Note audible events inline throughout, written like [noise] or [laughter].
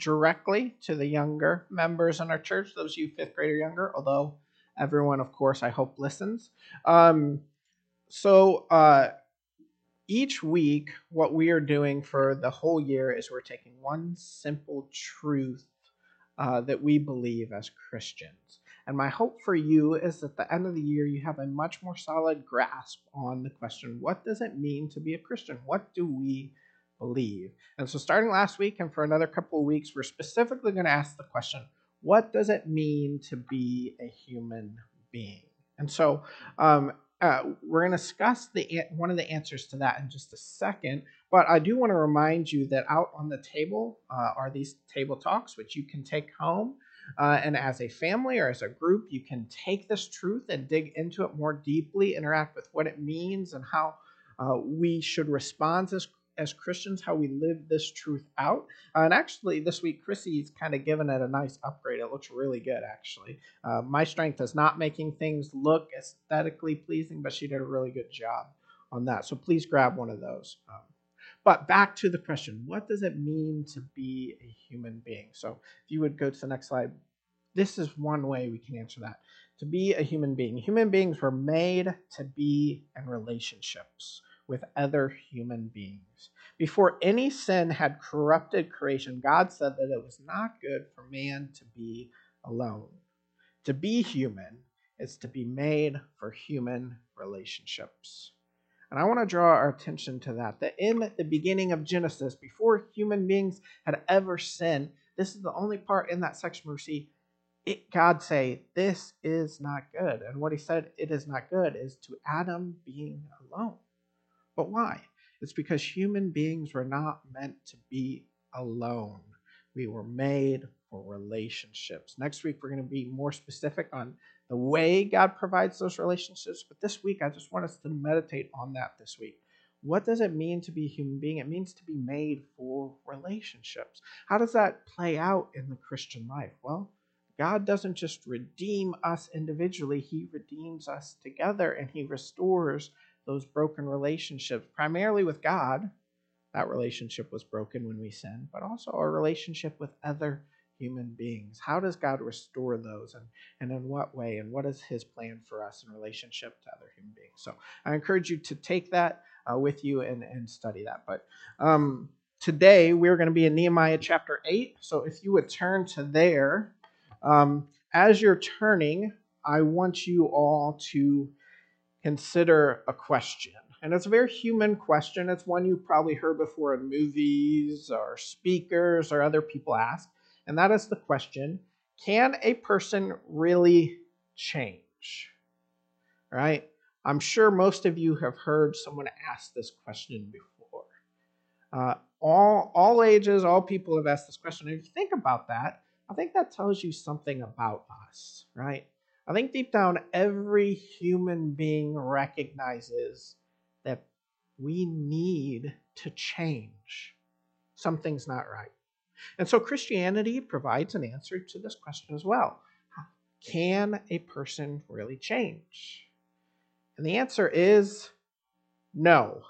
directly to the younger members in our church, those you fifth grade or younger, although everyone, of course, I hope listens. Um, so uh, each week, what we are doing for the whole year is we're taking one simple truth uh, that we believe as Christians. And my hope for you is at the end of the year, you have a much more solid grasp on the question what does it mean to be a Christian? What do we believe? And so, starting last week and for another couple of weeks, we're specifically going to ask the question what does it mean to be a human being? And so, um, uh, we're going to discuss the one of the answers to that in just a second. But I do want to remind you that out on the table uh, are these table talks, which you can take home. Uh, and as a family or as a group, you can take this truth and dig into it more deeply, interact with what it means and how uh, we should respond as as Christians how we live this truth out. Uh, and actually, this week, Chrissy's kind of given it a nice upgrade. It looks really good, actually. Uh, my strength is not making things look aesthetically pleasing, but she did a really good job on that. So please grab one of those. Um, but back to the question what does it mean to be a human being? So if you would go to the next slide, this is one way we can answer that. To be a human being, human beings were made to be in relationships with other human beings. Before any sin had corrupted creation, God said that it was not good for man to be alone. To be human is to be made for human relationships. And I want to draw our attention to that. That in the beginning of Genesis, before human beings had ever sinned, this is the only part in that section where we see it, God say, This is not good. And what he said, it is not good, is to Adam being alone. But why? It's because human beings were not meant to be alone. We were made for relationships. Next week, we're going to be more specific on the way God provides those relationships. But this week, I just want us to meditate on that this week. What does it mean to be a human being? It means to be made for relationships. How does that play out in the Christian life? Well, God doesn't just redeem us individually, He redeems us together and He restores those broken relationships, primarily with God. That relationship was broken when we sinned, but also our relationship with other human beings. How does God restore those and, and in what way? And what is his plan for us in relationship to other human beings? So I encourage you to take that uh, with you and, and study that. But um, today we're going to be in Nehemiah chapter 8. So if you would turn to there, um, as you're turning, I want you all to consider a question. And it's a very human question. It's one you've probably heard before in movies or speakers or other people ask. And that is the question Can a person really change? Right? I'm sure most of you have heard someone ask this question before. Uh, all, all ages, all people have asked this question. And if you think about that, I think that tells you something about us, right? I think deep down, every human being recognizes that we need to change. Something's not right. And so Christianity provides an answer to this question as well. Can a person really change? And the answer is no.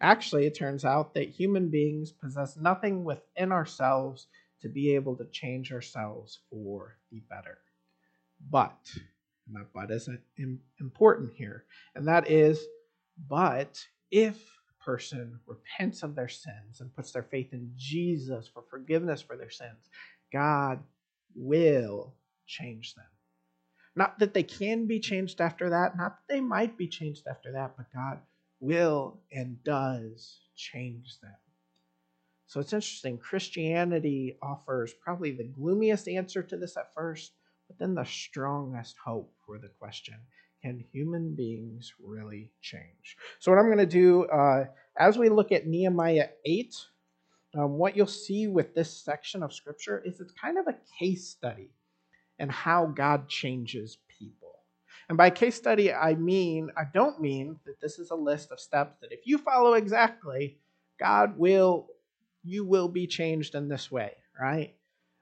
Actually, it turns out that human beings possess nothing within ourselves to be able to change ourselves for the better. But, and that but is important here, and that is, but if a person repents of their sins and puts their faith in Jesus for forgiveness for their sins, God will change them. Not that they can be changed after that, not that they might be changed after that, but God will and does change them. So it's interesting. Christianity offers probably the gloomiest answer to this at first, but then the strongest hope for the question can human beings really change? So, what I'm going to do uh, as we look at Nehemiah 8, um, what you'll see with this section of scripture is it's kind of a case study and how God changes people. And by case study, I mean, I don't mean that this is a list of steps that if you follow exactly, God will, you will be changed in this way, right?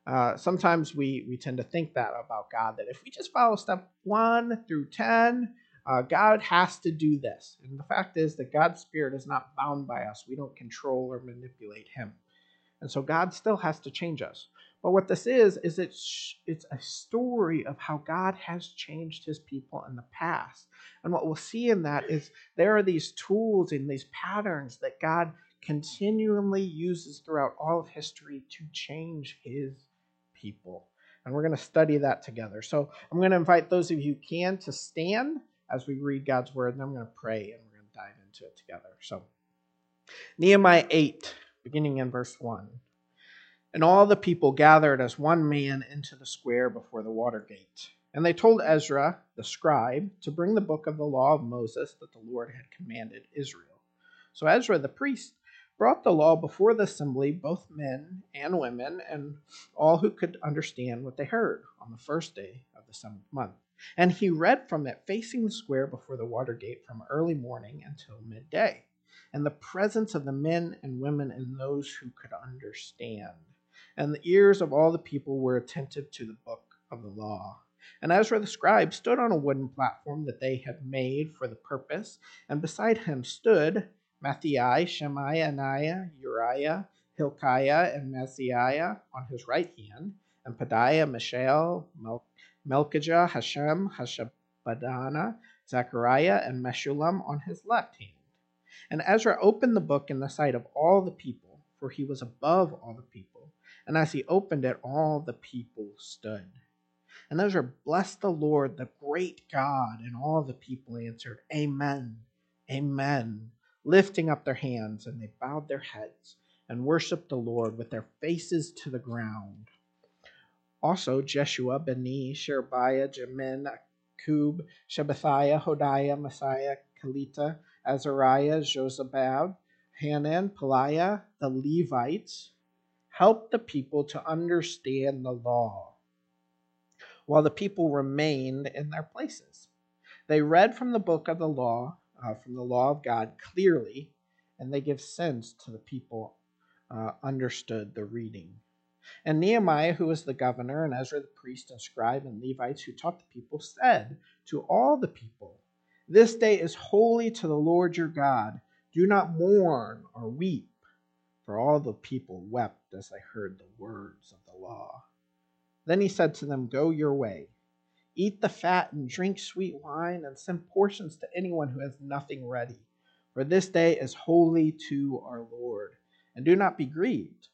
Uh, sometimes we, we tend to think that about God, that if we just follow step one through 10, uh, God has to do this. And the fact is that God's Spirit is not bound by us. We don't control or manipulate Him. And so God still has to change us. But what this is, is it's, it's a story of how God has changed his people in the past. And what we'll see in that is there are these tools and these patterns that God continually uses throughout all of history to change his people. And we're going to study that together. So I'm going to invite those of you who can to stand as we read God's word, and I'm going to pray and we're going to dive into it together. So, Nehemiah 8, beginning in verse 1. And all the people gathered as one man into the square before the water gate. And they told Ezra, the scribe, to bring the book of the law of Moses that the Lord had commanded Israel. So Ezra the priest brought the law before the assembly, both men and women, and all who could understand what they heard on the first day of the seventh month. And he read from it facing the square before the water gate from early morning until midday, in the presence of the men and women and those who could understand and the ears of all the people were attentive to the book of the law. And Ezra the scribe stood on a wooden platform that they had made for the purpose, and beside him stood Matthiah, Shemaiah, Ananiah, Uriah, Hilkiah, and Maaseiah on his right hand, and Pedaiah, Mishael, Mel- Malchijah, Hashum, Hashbaddanah, Zechariah, and Meshullam on his left hand. And Ezra opened the book in the sight of all the people, for he was above all the people and as he opened it, all the people stood. And Ezra blessed the Lord, the great God, and all the people answered, Amen, Amen, lifting up their hands, and they bowed their heads and worshiped the Lord with their faces to the ground. Also, Jeshua, Bani, Sherebiah, Jamin, Akkub, Shabbathiah, Hodiah, Maaseiah, Kelita, Azariah, Jozabad, Hanan, Pelaiah, the Levites, helped the people to understand the law while the people remained in their places. They read from the book of the law, uh, from the law of God clearly, and they give sense to the people uh, understood the reading. And Nehemiah, who was the governor, and Ezra the priest and scribe and Levites who taught the people, said to all the people, This day is holy to the Lord your God. Do not mourn or weep for all the people wept as they heard the words of the law. Then he said to them, Go your way. Eat the fat and drink sweet wine, and send portions to anyone who has nothing ready. For this day is holy to our Lord. And do not be grieved,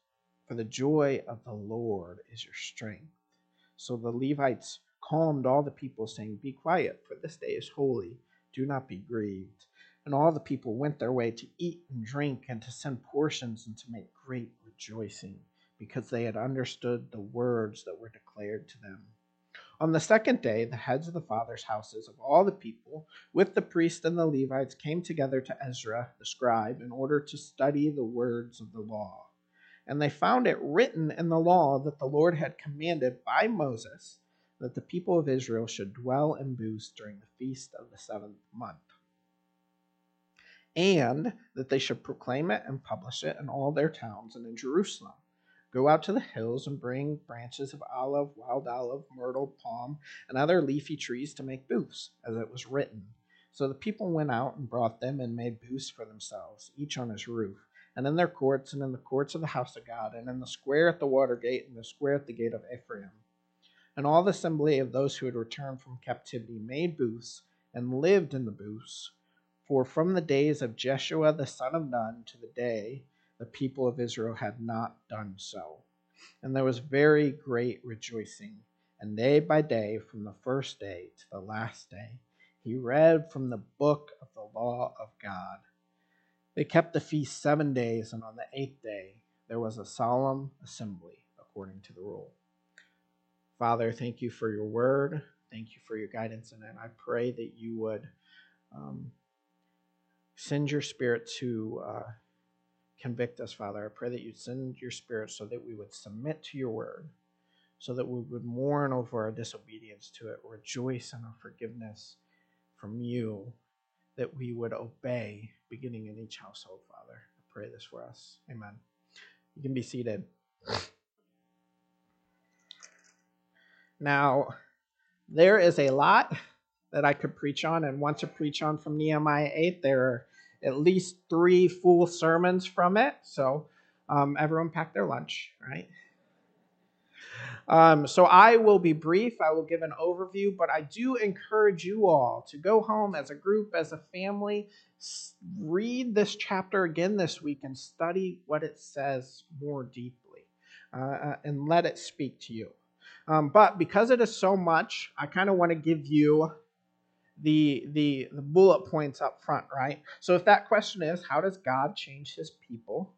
for the joy of the Lord is your strength. So the Levites calmed all the people, saying, Be quiet, for this day is holy. Do not be grieved. And all the people went their way to eat and drink and to send portions and to make great rejoicing, because they had understood the words that were declared to them. On the second day, the heads of the fathers' houses of all the people, with the priests and the Levites, came together to Ezra the scribe in order to study the words of the law. And they found it written in the law that the Lord had commanded by Moses that the people of Israel should dwell in booths during the feast of the seventh month and that they should proclaim it and publish it in all their towns and in Jerusalem. Go out to the hills and bring branches of olive, wild olive, myrtle, palm, and other leafy trees to make booths, as it was written. So the people went out and brought them and made booths for themselves, each on his roof, and in their courts, and in the courts of the house of God, and in the square at the water gate, and the square at the gate of Ephraim. And all the assembly of those who had returned from captivity made booths and lived in the booths for from the days of Jeshua the son of Nun to the day the people of Israel had not done so. And there was very great rejoicing. And day by day, from the first day to the last day, he read from the book of the law of God. They kept the feast seven days, and on the eighth day there was a solemn assembly according to the rule. Father, thank you for your word. Thank you for your guidance in it. I pray that you would um, Send your spirit to uh, convict us, Father. I pray that you'd send your spirit so that we would submit to your word, so that we would mourn over our disobedience to it, rejoice in our forgiveness from you, that we would obey beginning in each household, Father. I pray this for us. Amen. You can be seated. Now, there is a lot that I could preach on and want to preach on from Nehemiah 8. There are at least three full sermons from it. So Um, everyone pack their lunch, right? Um, so I will be brief. I will give an overview, but I do encourage you all to go home as a group, as a family, read this chapter again this week and study what it says more deeply uh, uh and let it speak to you. Um, but because it is so much, I kind of want to give you the, the the bullet points up front, right? So if that question is, how does God change His people?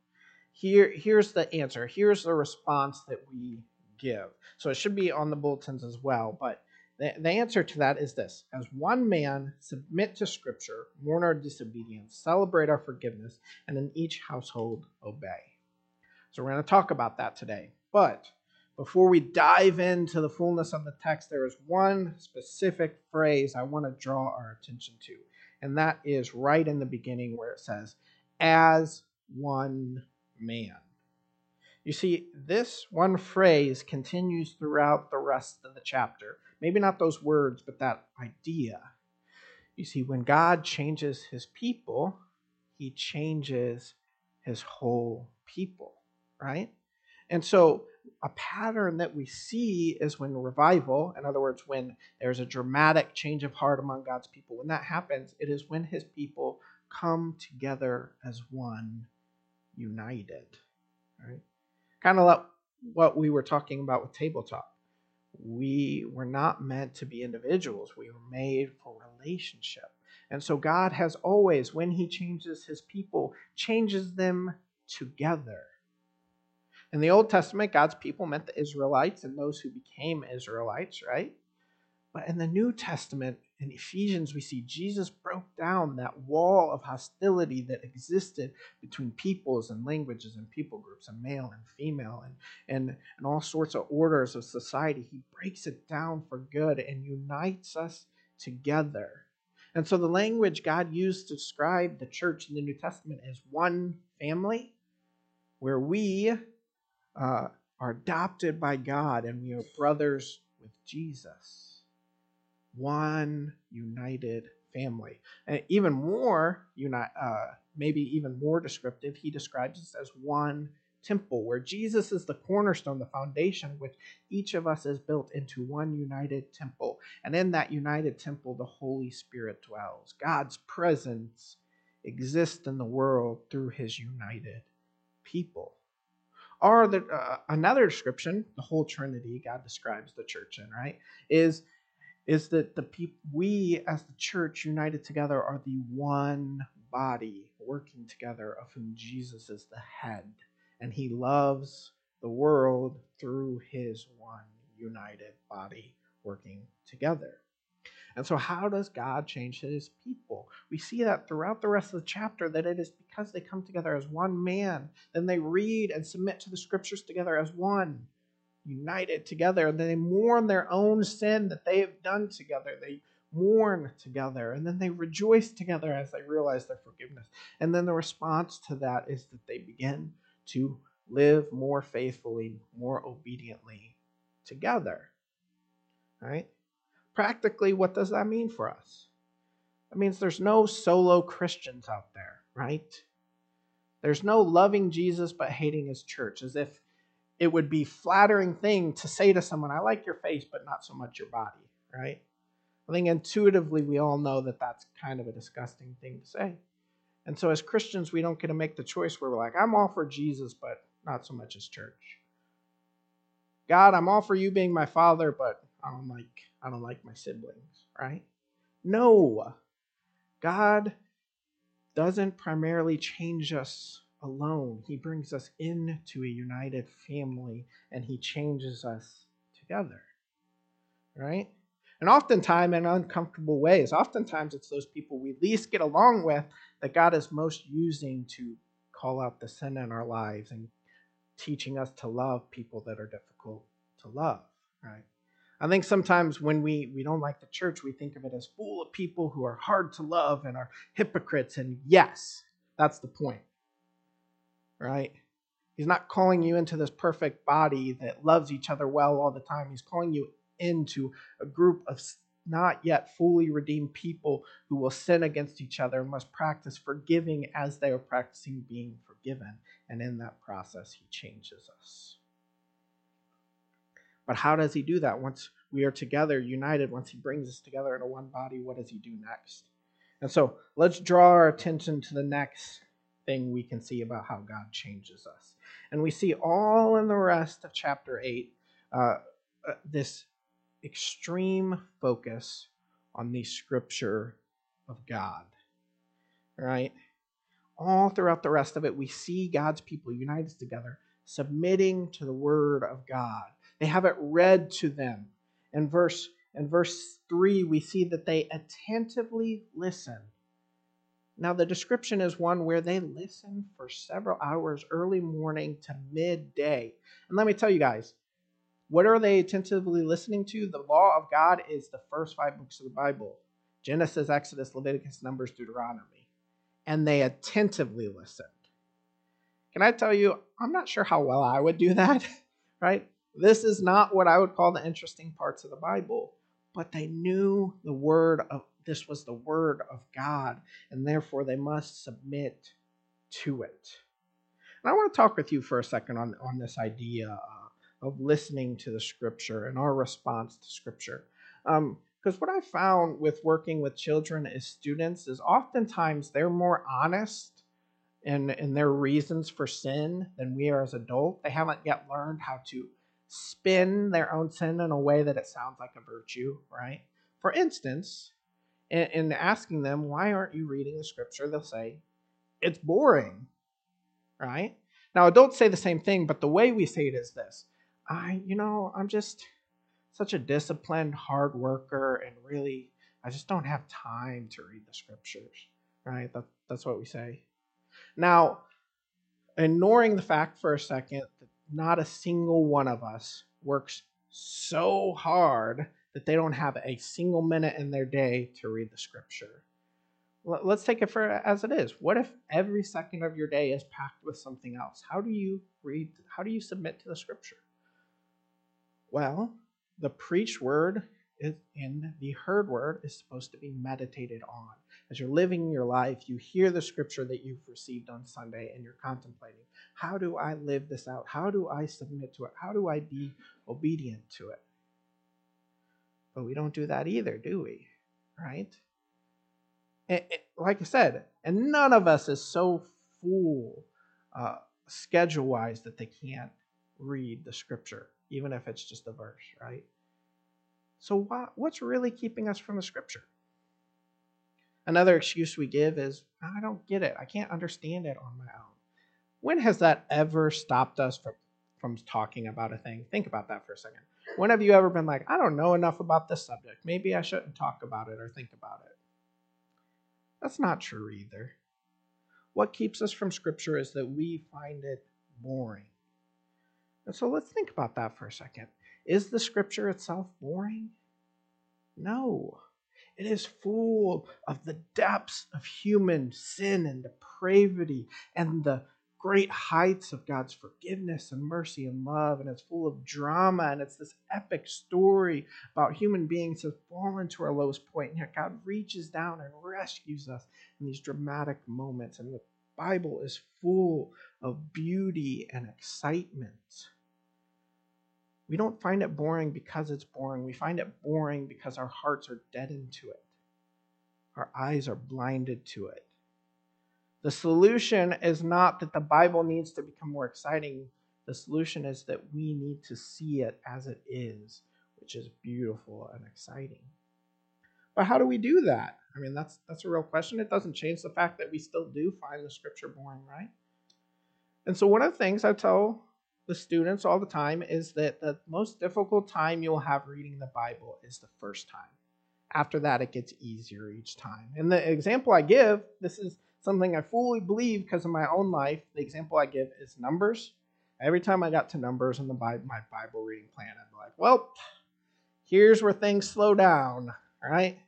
Here, here's the answer. Here's the response that we give. So it should be on the bulletins as well. But the, the answer to that is this As one man, submit to Scripture, mourn our disobedience, celebrate our forgiveness, and in each household obey. So we're going to talk about that today. But before we dive into the fullness of the text, there is one specific phrase I want to draw our attention to. And that is right in the beginning where it says, as one man. You see, this one phrase continues throughout the rest of the chapter. Maybe not those words, but that idea. You see, when God changes his people, he changes his whole people, right? And so, a pattern that we see is when revival, in other words, when there's a dramatic change of heart among God's people, when that happens, it is when his people come together as one, united, right? kind of like what we were talking about with table talk. We were not meant to be individuals, we were made for relationship. And so God has always, when He changes His people, changes them together. In the Old Testament, God's people meant the Israelites and those who became Israelites, right? But in the New Testament, in Ephesians, we see Jesus broke down that wall of hostility that existed between peoples and languages and people groups, and male and female, and, and, and all sorts of orders of society. He breaks it down for good and unites us together. And so the language God used to describe the church in the New Testament is one family where we uh, are adopted by God and we are brothers with Jesus one united family. And even more, uni- uh, maybe even more descriptive, he describes us as one temple, where Jesus is the cornerstone, the foundation, which each of us is built into one united temple. And in that united temple, the Holy Spirit dwells. God's presence exists in the world through his united people. Or the, uh, another description, the whole Trinity, God describes the church in, right, is is that the people we as the church united together are the one body working together of whom Jesus is the head and he loves the world through his one united body working together. And so, how does God change his people? We see that throughout the rest of the chapter that it is because they come together as one man. Then they read and submit to the scriptures together as one united together. And they mourn their own sin that they have done together. They mourn together and then they rejoice together as they realize their forgiveness. And then the response to that is that they begin to live more faithfully, more obediently together. Right? Practically, what does that mean for us? It means there's no solo Christians out there, right? There's no loving Jesus but hating his church, as if it would be flattering thing to say to someone, I like your face, but not so much your body, right? I think intuitively we all know that that's kind of a disgusting thing to say. And so as Christians, we don't get to make the choice where we're like, I'm all for Jesus, but not so much his church. God, I'm all for you being my father, but I don't like I don't like my siblings, right? No. God doesn't primarily change us alone. He brings us into a united family and he changes us together. Right? And oftentimes in uncomfortable ways. Oftentimes it's those people we least get along with that God is most using to call out the sin in our lives and teaching us to love people that are difficult to love. Right? I think sometimes when we, we don't like the church, we think of it as full of people who are hard to love and are hypocrites. And yes, that's the point right? He's not calling you into this perfect body that loves each other well all the time. He's calling you into a group of not yet fully redeemed people who will sin against each other and must practice forgiving as they are practicing being forgiven. forgiven. And in that process, he changes us. But how does he do that? Once we are together, united, once he brings us together into one body, what does he do next? And so let's draw our attention to the next thing we can see about how God changes us. And we see all in the rest of chapter 8 uh, uh, this extreme focus on the scripture of God. Right? All throughout the rest of it, we see God's people united together, submitting to the word of God. They have it read to them. In verse, in verse 3, we see that they attentively listen. Now, the description is one where they listen for several hours, early morning to midday. And let me tell you guys, what are they attentively listening to? The law of God is the first five books of the Bible Genesis, Exodus, Leviticus, Numbers, Deuteronomy. And they attentively listened. Can I tell you, I'm not sure how well I would do that, [laughs] right? This is not what I would call the interesting parts of the Bible, but they knew the word of this was the word of God, and therefore they must submit to it. And I want to talk with you for a second on, on this idea uh, of listening to the scripture and our response to scripture. Because um, what I found with working with children as students is oftentimes they're more honest in, in their reasons for sin than we are as adults. They haven't yet learned how to spin their own sin in a way that it sounds like a virtue, right? For instance, in, in asking them, why aren't you reading the scripture? They'll say, it's boring, right? Now, adults say the same thing, but the way we say it is this I, you know, I'm just such a disciplined hard worker and really, I just don't have time to read the scriptures, right? That, that's what we say. Now, ignoring the fact for a second not a single one of us works so hard that they don't have a single minute in their day to read the scripture. Let's take it for as it is. What if every second of your day is packed with something else? How do you read? How do you submit to the scripture? Well, the preached word is in the heard word is supposed to be meditated on. As you're living your life, you hear the scripture that you've received on Sunday and you're contemplating how do I live this out? How do I submit to it? How do I be obedient to it? But we don't do that either, do we? Right? like I said, and none of us is so full uh, schedule wise that they can't read the scripture, even if it's just a verse, right? So, why, what's really keeping us from the scripture? Another excuse we give is, I don't get it. I can't understand it on my own. When has that ever stopped us from, from talking about a thing? Think about that for a second. When have you ever been like, I don't know enough about this subject. Maybe I shouldn't talk about it or think about it? That's not true either. What keeps us from Scripture is that we find it boring. And so let's think about that for a second. Is the Scripture itself boring? No. It is full of the depths of human sin and depravity and the great heights of God's forgiveness and mercy and love, and it's full of drama, and it's this epic story about human beings who have fallen to our lowest point, and yet God reaches down and rescues us in these dramatic moments. And the Bible is full of beauty and excitement. We don't find it boring because it's boring. We find it boring because our hearts are deadened to it. Our eyes are blinded to it. The solution is not that the Bible needs to become more exciting. The solution is that we need to see it as it is, which is beautiful and exciting. But how do we do that? I mean, that's that's a real question. It doesn't change the fact that we still do find the scripture boring, right? And so one of the things I tell the students all the time is that the most difficult time you'll have reading the Bible is the first time. After that, it gets easier each time. And the example I give, this is something I fully believe because of my own life. The example I give is numbers. Every time I got to numbers in the Bible, my Bible reading plan, I'd be like, well, here's where things slow down, right?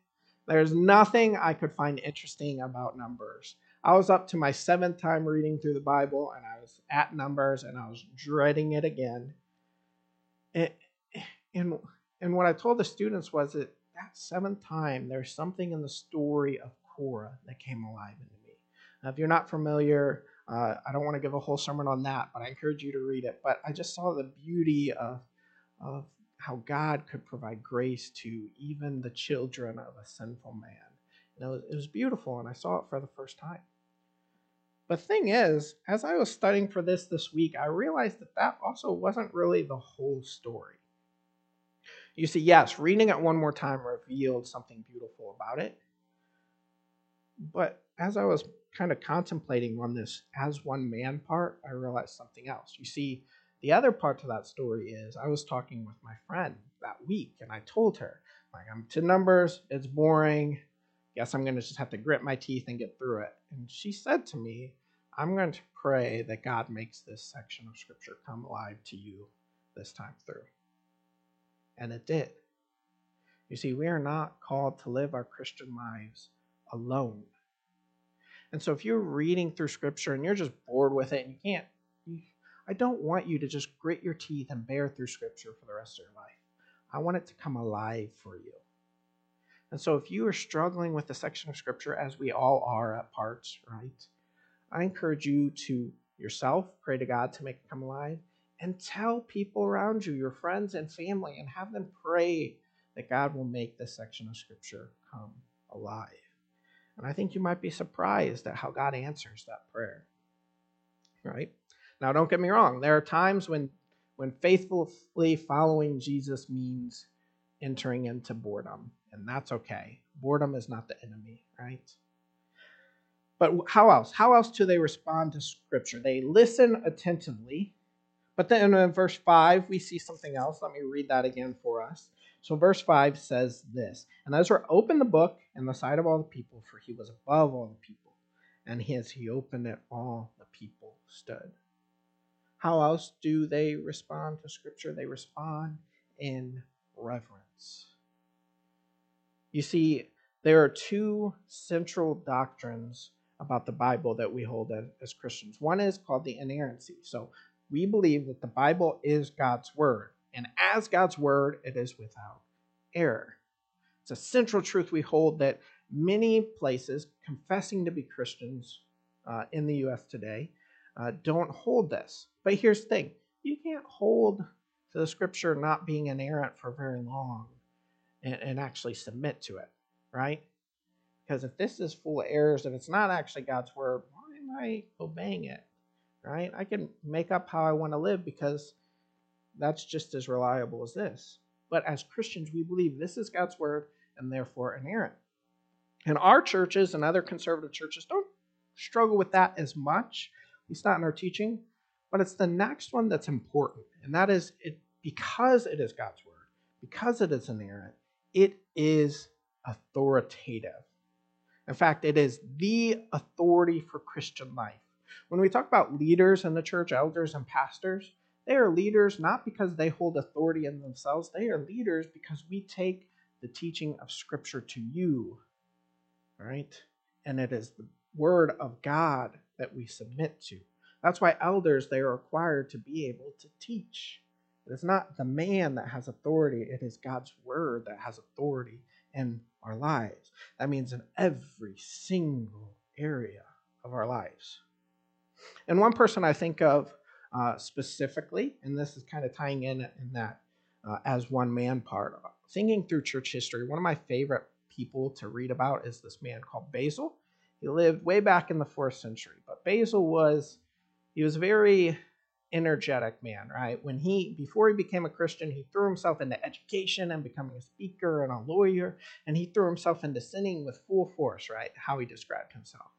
There's nothing I could find interesting about numbers. I was up to my seventh time reading through the Bible and I was at numbers and I was dreading it again. And, and, and what I told the students was that that seventh time, there's something in the story of Korah that came alive in me. Now, if you're not familiar, Uh, I don't want to give a whole sermon on that, but I encourage you to read it. But I just saw the beauty of, of how God could provide grace to even the children of a sinful man. And it was, it was beautiful, and I saw it for the first time. But thing is, as I was studying for this this week, I realized that that also wasn't really the whole story. You see, yes, reading it one more time revealed something beautiful about it. But as I was kind of contemplating on this as one man part, I realized something else. You see, the other part to that story is I was talking with my friend that week and I told her, like, I'm to numbers, it's boring. Guess I'm going to just have to grit my teeth and get through it. And she said to me, I'm going to pray that God makes this section of scripture come alive to you this time through. And it did. You see, we are not called to live our Christian lives alone. And so if you're reading through scripture and you're just bored with it and you can't, I don't want you to just grit your teeth and bear through scripture for the rest of your life. I want it to come alive for you. And so if you are struggling with a section of scripture, as we all are at parts, right? I encourage you to yourself pray to God to make it come alive and tell people around you, your friends and family, and have them pray that God will make this section of scripture come alive. And I think you might be surprised at how God answers that prayer. Right? Now, don't get me wrong. There are times when, when faithfully following Jesus means entering into boredom, and that's okay. Boredom is not the enemy, right? But how else? How else do they respond to Scripture? They listen attentively. But then in verse 5, we see something else. Let me read that again for us. So, verse 5 says this And Ezra opened the book in the sight of all the people, for he was above all the people. And as he opened it, all the people stood. How else do they respond to Scripture? They respond in reverence. You see, there are two central doctrines about the Bible that we hold as, Christians. One is called the inerrancy. So, we believe that the Bible is God's Word. And as God's word, it is without error. It's a central truth we hold that many places confessing to be Christians uh, in the U.S. today uh, don't hold this. But here's the thing you can't hold to the scripture not being inerrant for very long and, and actually submit to it, right? Because if this is full of errors, if it's not actually God's word, why am I obeying it? Right? I can make up how I want to live because that's just as reliable as this. But as Christians, we believe this is God's word and therefore inerrant. And our churches and other conservative churches don't struggle with that as much, at least not in our teaching. But it's the next one that's important, and that is it because it is God's word, because it is inerrant, it is authoritative. In fact, it is the authority for Christian life. When we talk about leaders in the church, elders and pastors, they are leaders not because they hold authority in themselves, they are leaders because we take the teaching of Scripture to you, right? And it is the Word of God that we submit to. That's why elders, they are required to be able to teach. It is not the man that has authority, it is God's Word that has authority in our lives. That means in every single area of our lives. And one person I think of uh, specifically, and this is kind of tying in in that uh, as one man part. Thinking through church history, one of my favorite people to read about is this man called Basil. He lived way back in the fourth century, but Basil was he was very energetic man, right? When he before he became a Christian, he threw himself into education and becoming a speaker and a lawyer, and he threw himself into sinning with full force, right? How he described himself.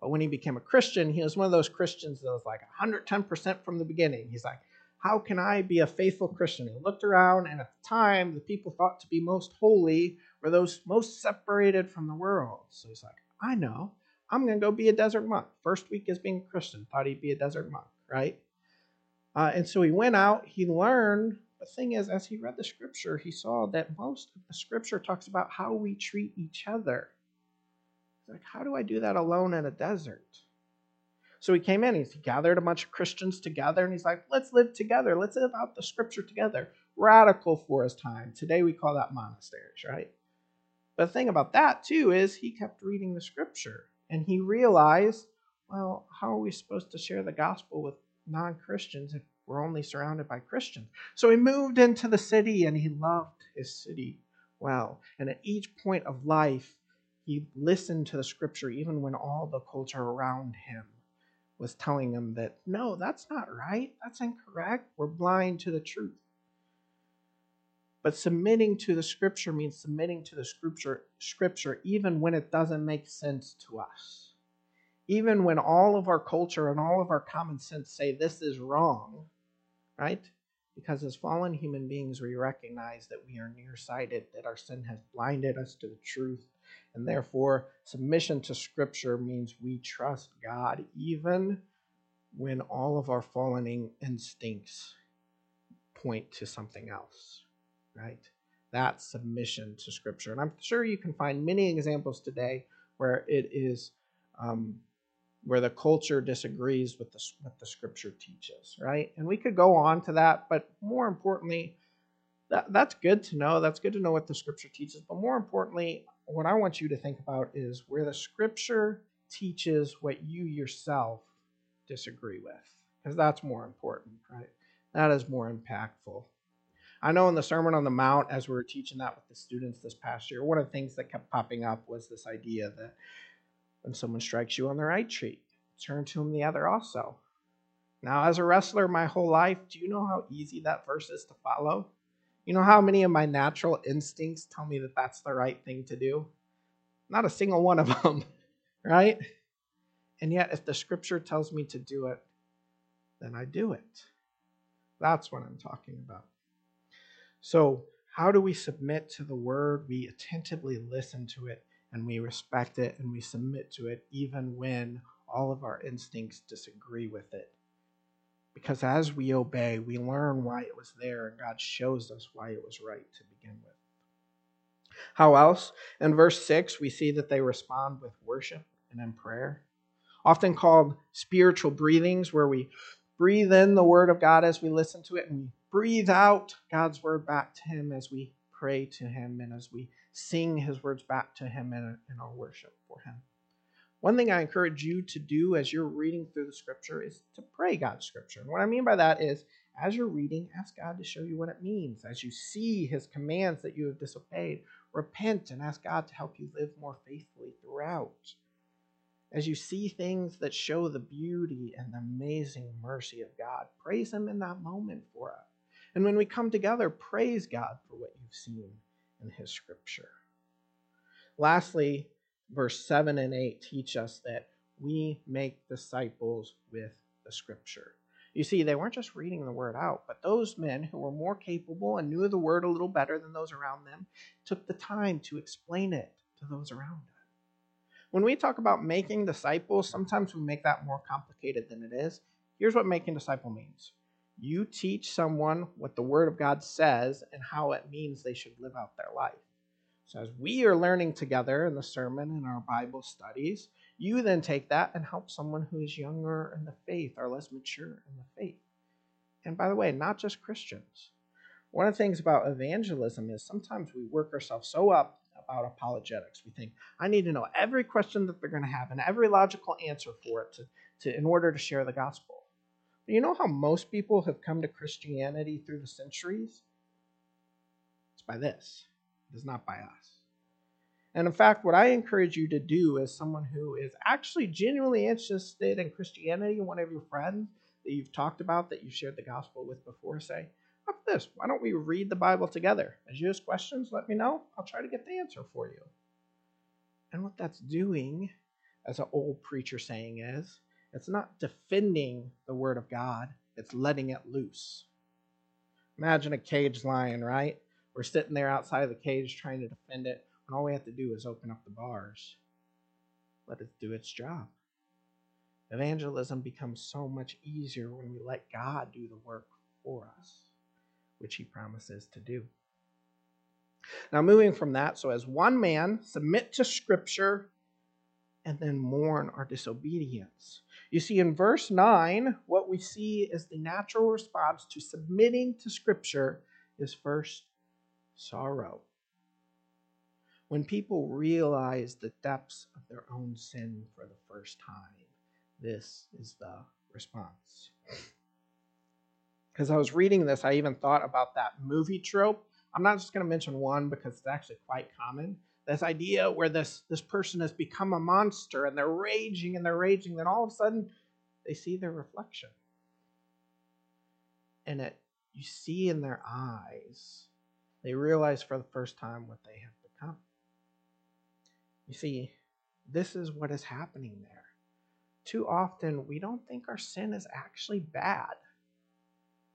But when he became a Christian, he was one of those Christians that was like 110% from the beginning. He's like, How can I be a faithful Christian? He looked around, and at the time, the people thought to be most holy were those most separated from the world. So he's like, I know. I'm going to go be a desert monk. First week as being a Christian, thought he'd be a desert monk, right? Uh, and so he went out, he learned. The thing is, as he read the scripture, he saw that most of the scripture talks about how we treat each other He's like, how do I do that alone in a desert? So he came in, he gathered a bunch of Christians together, and he's like, let's live together. Let's live out the scripture together. Radical for his time. Today we call that monasteries, right? But the thing about that, too, is he kept reading the scripture and he realized, well, how are we supposed to share the gospel with non Christians if we're only surrounded by Christians? So he moved into the city and he loved his city well. And at each point of life, he listened to the scripture even when all the culture around him was telling him that, no, that's not right. That's incorrect. We're blind to the truth. But submitting to the scripture means submitting to the scripture, scripture even when it doesn't make sense to us. Even when all of our culture and all of our common sense say this is wrong, right? Because as fallen human beings, we recognize that we are nearsighted, that our sin has blinded us to the truth. And therefore, submission to Scripture means we trust God even when all of our fallen instincts point to something else right? That's submission to Scripture. And I'm sure you can find many examples today where it is um, where the culture disagrees with the, what the Scripture teaches, right? And we could go on to that, but more importantly, that, that's good to know. That's good to know what the Scripture teaches. But more importantly, what I want you to think about is where the Scripture teaches what you yourself disagree with, because that's more important, right? That is more impactful. I know in the Sermon on the Mount, as we were teaching that with the students this past year, one of the things that kept popping up was this idea that when someone strikes you on the right cheek, turn to him the other also. Now, as a wrestler my whole life, do you know how easy that verse is to follow? You know how many of my natural instincts tell me that that's the right thing to do? Not a single one of them, [laughs] right? And yet, if the scripture tells me to do it, then I do it. That's what I'm talking about. So, how do we submit to the word? We attentively listen to it and we respect it and we submit to it even when all of our instincts disagree with it. Because as we obey, we learn why it was there and God shows us why it was right to begin with. How else? In verse 6, we see that they respond with worship and in prayer, often called spiritual breathings, where we breathe in the word of God as we listen to it and we breathe out God's word back to Him as we pray to Him and as we sing His words back to Him in, in our worship for Him. One thing I encourage you to do as you're reading through the scripture is to pray God's scripture. And what I mean by that is, as you're reading, ask God to show you what it means. As you see His commands that you have disobeyed, repent and ask God to help you live more faithfully throughout as you see things that show the beauty and the amazing mercy of God, praise Him in that moment for us. And when we come together, praise God for what you've seen in His Scripture. Lastly, verse 7 and 8 teach us that we make disciples with the Scripture. You see, they weren't just reading the Word out, but those men who were more capable and knew the Word a little better than those around them took the time to explain it to those around them. When we talk about making disciples, sometimes we make that more complicated than it is. Here's what making disciple means you teach someone what the Word of God says and how it means they should live out their life. So, as we are learning together in the sermon and our Bible studies, you then take that and help someone who is younger in the faith or less mature in the faith. And by the way, not just Christians. One of the things about evangelism is sometimes we work ourselves so up about apologetics. We think, I need to know every question that they're going to have and every logical answer for it to, to, in order to share the gospel. You know how most people have come to Christianity through the centuries? It's by this, it is not by us. And in fact, what I encourage you to do as someone who is actually genuinely interested in Christianity, one of your friends that you've talked about, that you've shared the gospel with before, say, about this? Why don't we read the Bible together? As you ask questions, let me know. I'll try to get the answer for you. And what that's doing, as an old preacher saying is, it's not defending the word of God, it's letting it loose. Imagine a caged lion, right? We're sitting there outside of the cage trying to defend it, and all we have to do is open up the bars. Let it do its job. Evangelism becomes so much easier when we let God do the work for us, which He promises to do. Now, moving from that, so as one man, submit to Scripture and then mourn our disobedience. You see, in verse 9, what we see is the natural response to submitting to Scripture is first sorrow. When people realize the depths of their own sin for the first time, this is the response. Because I was reading this, I even thought about that movie trope. I'm not just going to mention one because it's actually quite common. This idea where this, this person has become a monster and they're raging and they're raging, then all of a sudden they see their reflection. And it you see in their eyes, they realize for the first time what they have become. You see, this is what is happening there. Too often, we don't think our sin is actually bad.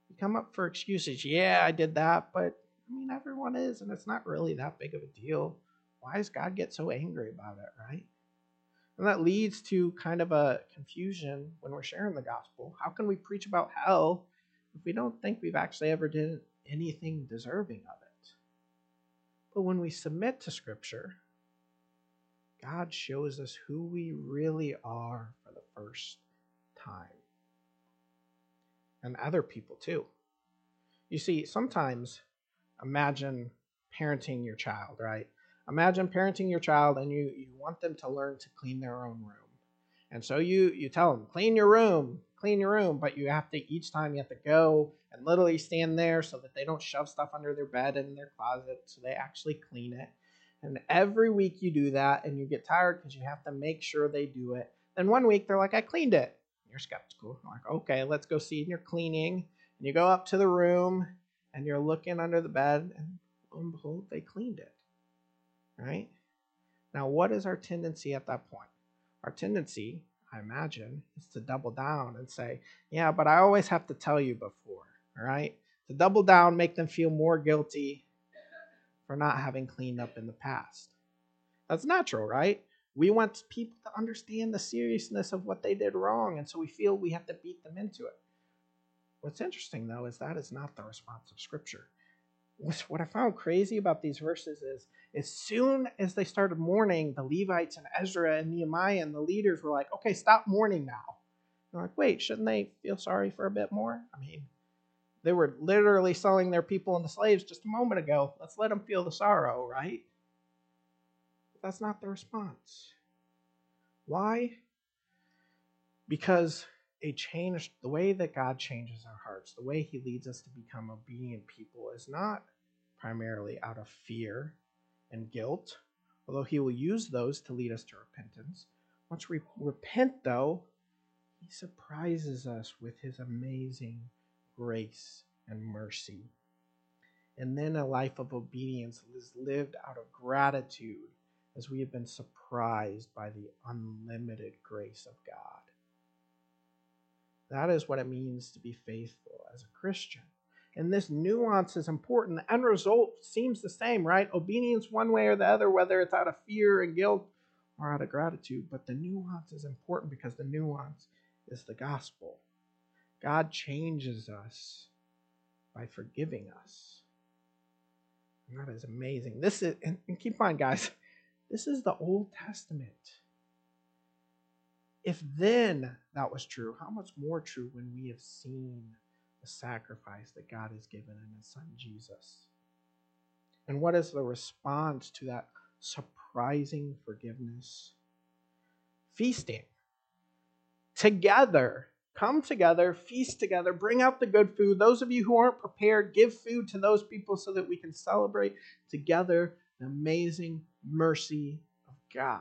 We come up for excuses. Yeah, I did that, but I mean, everyone is, and it's not really that big of a deal. Why does God get so angry about it, right? And that leads to kind of a confusion when we're sharing the gospel. How can we preach about hell if we don't think we've actually ever done anything deserving of it? But when we submit to Scripture, God shows us who we really are for the first time. And other people too. You see, sometimes imagine parenting your child, right? Imagine parenting your child and you, you want them to learn to clean their own room. And so you, you tell them, clean your room, clean your room, but you have to, each time you have to go and literally stand there so that they don't shove stuff under their bed and in their closet, so they actually clean it. And every week you do that and you get tired because you have to make sure they do it. Then one week they're like, I cleaned it. You're skeptical. I'm like, okay, let's go see. And you're cleaning. And you go up to the room and you're looking under the bed and lo and behold, they cleaned it. Right? Now, what is our tendency at that point? Our tendency, I imagine, is to double down and say, yeah, but I always have to tell you before. All right? To double down, make them feel more guilty for not having cleaned up in the past. That's natural, right? We want people to understand the seriousness of what they did wrong, and so we feel we have to beat them into it. What's interesting, though, is that is not the response of Scripture. What I found crazy about these verses is as soon as they started mourning, the Levites and Ezra and Nehemiah and the leaders were like, okay, stop mourning now. They're like, wait, shouldn't they feel sorry for a bit more? I mean, they were literally selling their people into slaves just a moment ago. Let's let them feel the sorrow, right? But that's not the response. Why? Because a change, the way that God changes our hearts, the way He leads us to become obedient people, is not primarily out of fear and guilt, although He will use those to lead us to repentance. Once we repent, though, He surprises us with His amazing grace and mercy. And then a life of obedience is lived out of gratitude as we have been surprised by the unlimited grace of God. That is what it means to be faithful as a Christian. And this nuance is important. The end result seems the same, right? Obedience one way or the other, whether it's out of fear and guilt or out of gratitude. But the nuance is important because the nuance is the gospel. God changes us by forgiving us. And that is amazing. This is, and, and keep in mind, guys, this is the Old Testament. If then that was true, how much more true when we have seen the sacrifice that God has given in His Son Jesus? And what is the response to that surprising forgiveness? Feasting together Come together, feast together, bring out the good food. Those of you who aren't prepared, give food to those people so that we can celebrate together the amazing mercy of God.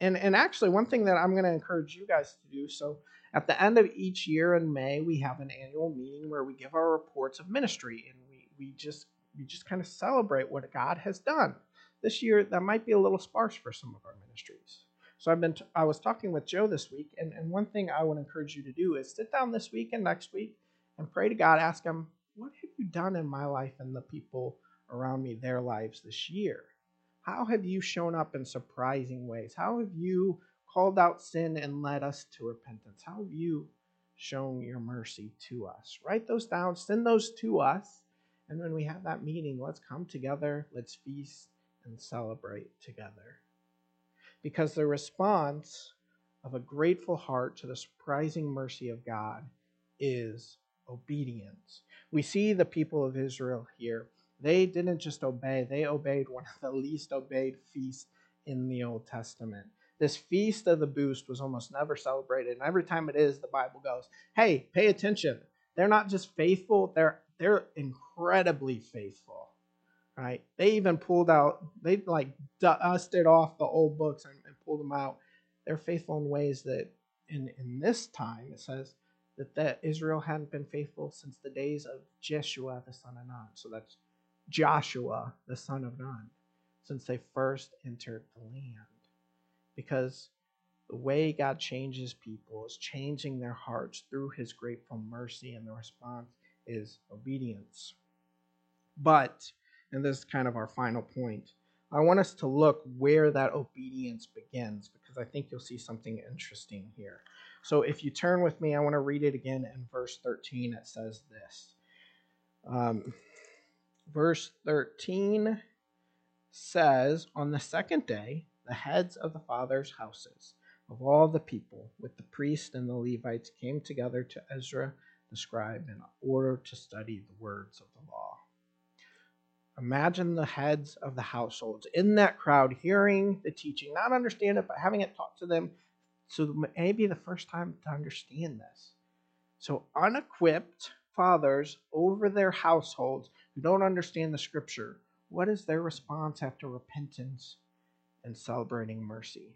And, and actually, one thing that I'm going to encourage you guys to do so at the end of each year in May, we have an annual meeting where we give our reports of ministry and we, we just we just kind of celebrate what God has done. This year, that might be a little sparse for some of our ministries. So I've been t- I was talking with Joe this week, and, and one thing I would encourage you to do is sit down this week and next week and pray to God, ask Him, what have you done in my life and the people around me, their lives this year? How have you shown up in surprising ways? How have you called out sin and led us to repentance? How have you shown your mercy to us? Write those down, send those to us, and when we have that meeting, let's come together, let's feast and celebrate together because the response of a grateful heart to the surprising mercy of God is obedience. We see the people of Israel here. They didn't just obey, they obeyed one of the least obeyed feasts in the Old Testament. this feast of the booths was almost never celebrated. And every time it is, the Bible goes, hey, pay attention. They're not just faithful, they're they're incredibly faithful. Right? They even pulled out, they like dusted off the old books and, and pulled them out. They're faithful in ways that in, in this time it says that, that Israel hadn't been faithful since the days of Jeshua the son of Nun. So that's Joshua the son of Nun, since they first entered the land because the way God changes people is changing their hearts through his grateful mercy, and the response is obedience. But, and this is kind of our final point, I want us to look where that obedience begins because I think you'll see something interesting here. So if you turn with me, I want to read it again in verse 13. It says this. Um, verse 13 says, On the second day, the heads of the fathers' houses of all the people, with the priests and the Levites, came together to Ezra the scribe in order to study the words of the law. Imagine the heads of the households in that crowd hearing the teaching, not understand it, but having it taught to them. So maybe the first time to understand this. So unequipped fathers over their households who don't understand the scripture, what is their response after repentance and celebrating mercy.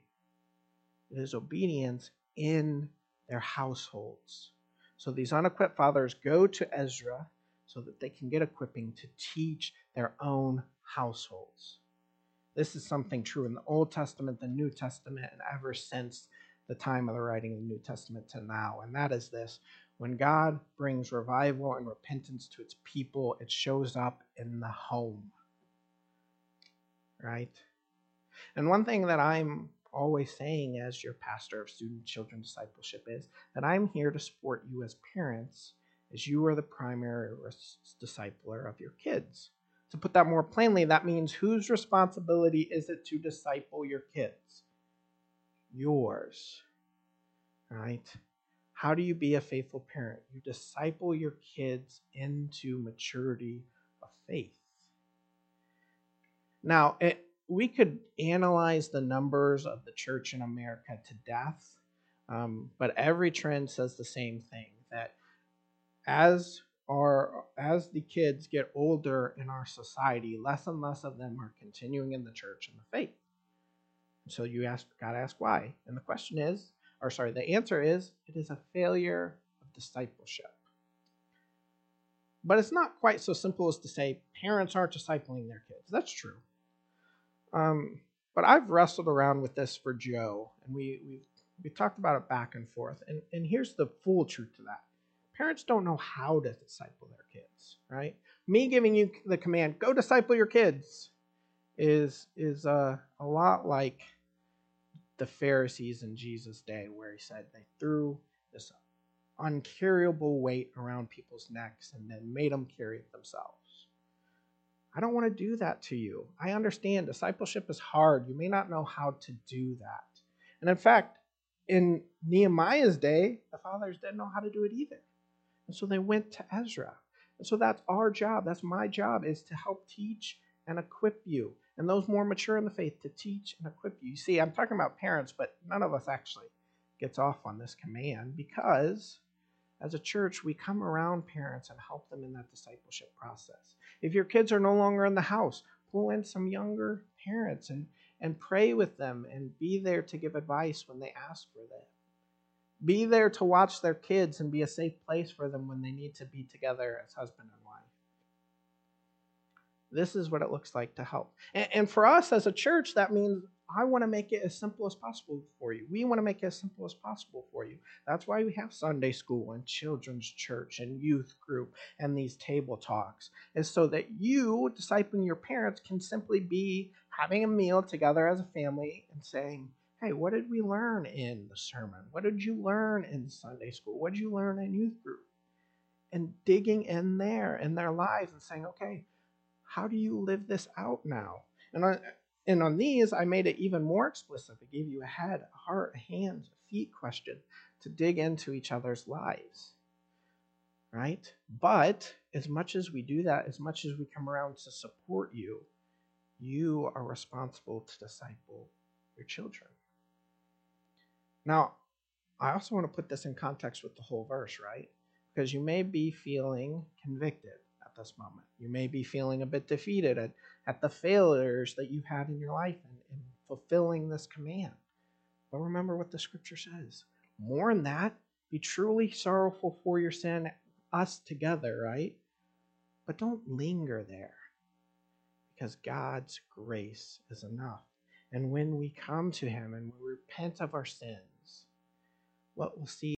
It is obedience in their households. So these unequipped fathers go to Ezra so that they can get equipping to teach their own households. This is something true in the Old Testament, the New Testament, and ever since the time of the writing of the New Testament to now. And that is this when God brings revival and repentance to its people, it shows up in the home. Right? And one thing that I'm always saying as your pastor of student children discipleship is that I'm here to support you as parents as you are the primary discipler of your kids. To put that more plainly, that means whose responsibility is it to disciple your kids? Yours. Right? How do you be a faithful parent? You disciple your kids into maturity of faith. Now, it, we could analyze the numbers of the church in America to death, um, but every trend says the same thing that as our as the kids get older in our society, less and less of them are continuing in the church and the faith. So you ask, gotta ask why, and the question is, or sorry, the answer is, it is a failure of discipleship. But it's not quite so simple as to say parents aren't discipling their kids. That's true. Um, but I've wrestled around with this for Joe, and we we we talked about it back and forth. And and here's the full truth to that: parents don't know how to disciple their kids. Right? Me giving you the command, "Go disciple your kids," is is uh, a lot like the Pharisees in Jesus' day, where he said they threw this uncarryable weight around people's necks and then made them carry it themselves. I don't want to do that to you. I understand discipleship is hard. You may not know how to do that. And in fact, in Nehemiah's day, the fathers didn't know how to do it either. And so they went to Ezra. And so that's our job. That's my job is to help teach and equip you. And those more mature in the faith to teach and equip you. You see, I'm talking about parents, but none of us actually gets off on this command because as a church, we come around parents and help them in that discipleship process. If your kids are no longer in the house, pull in some younger parents and, and pray with them and be there to give advice when they ask for that. Be there to watch their kids and be a safe place for them when they need to be together as husband and wife. This is what it looks like to help. And, and for us as a church, that means I want to make it as simple as possible for you. We want to make it as simple as possible for you. That's why we have Sunday school and children's church and youth group and these table talks, is so that you, discipling your parents, can simply be having a meal together as a family and saying, Hey, what did we learn in the sermon? What did you learn in Sunday school? What did you learn in youth group? And digging in there in their lives and saying, Okay, how do you live this out now? And I, and on these, I made it even more explicit. I gave you a head, a heart, a hands, a feet question to dig into each other's lives. Right? But as much as we do that, as much as we come around to support you, you are responsible to disciple your children. Now, I also want to put this in context with the whole verse, right? Because you may be feeling convicted this moment. You may be feeling a bit defeated at, at the failures that you've had in your life and, in fulfilling this command. But remember what the scripture says. Than that, be truly sorrowful for your sin, us together, right? But don't linger there because God's grace is enough. And when we come to Him and we repent of our sins, what we'll see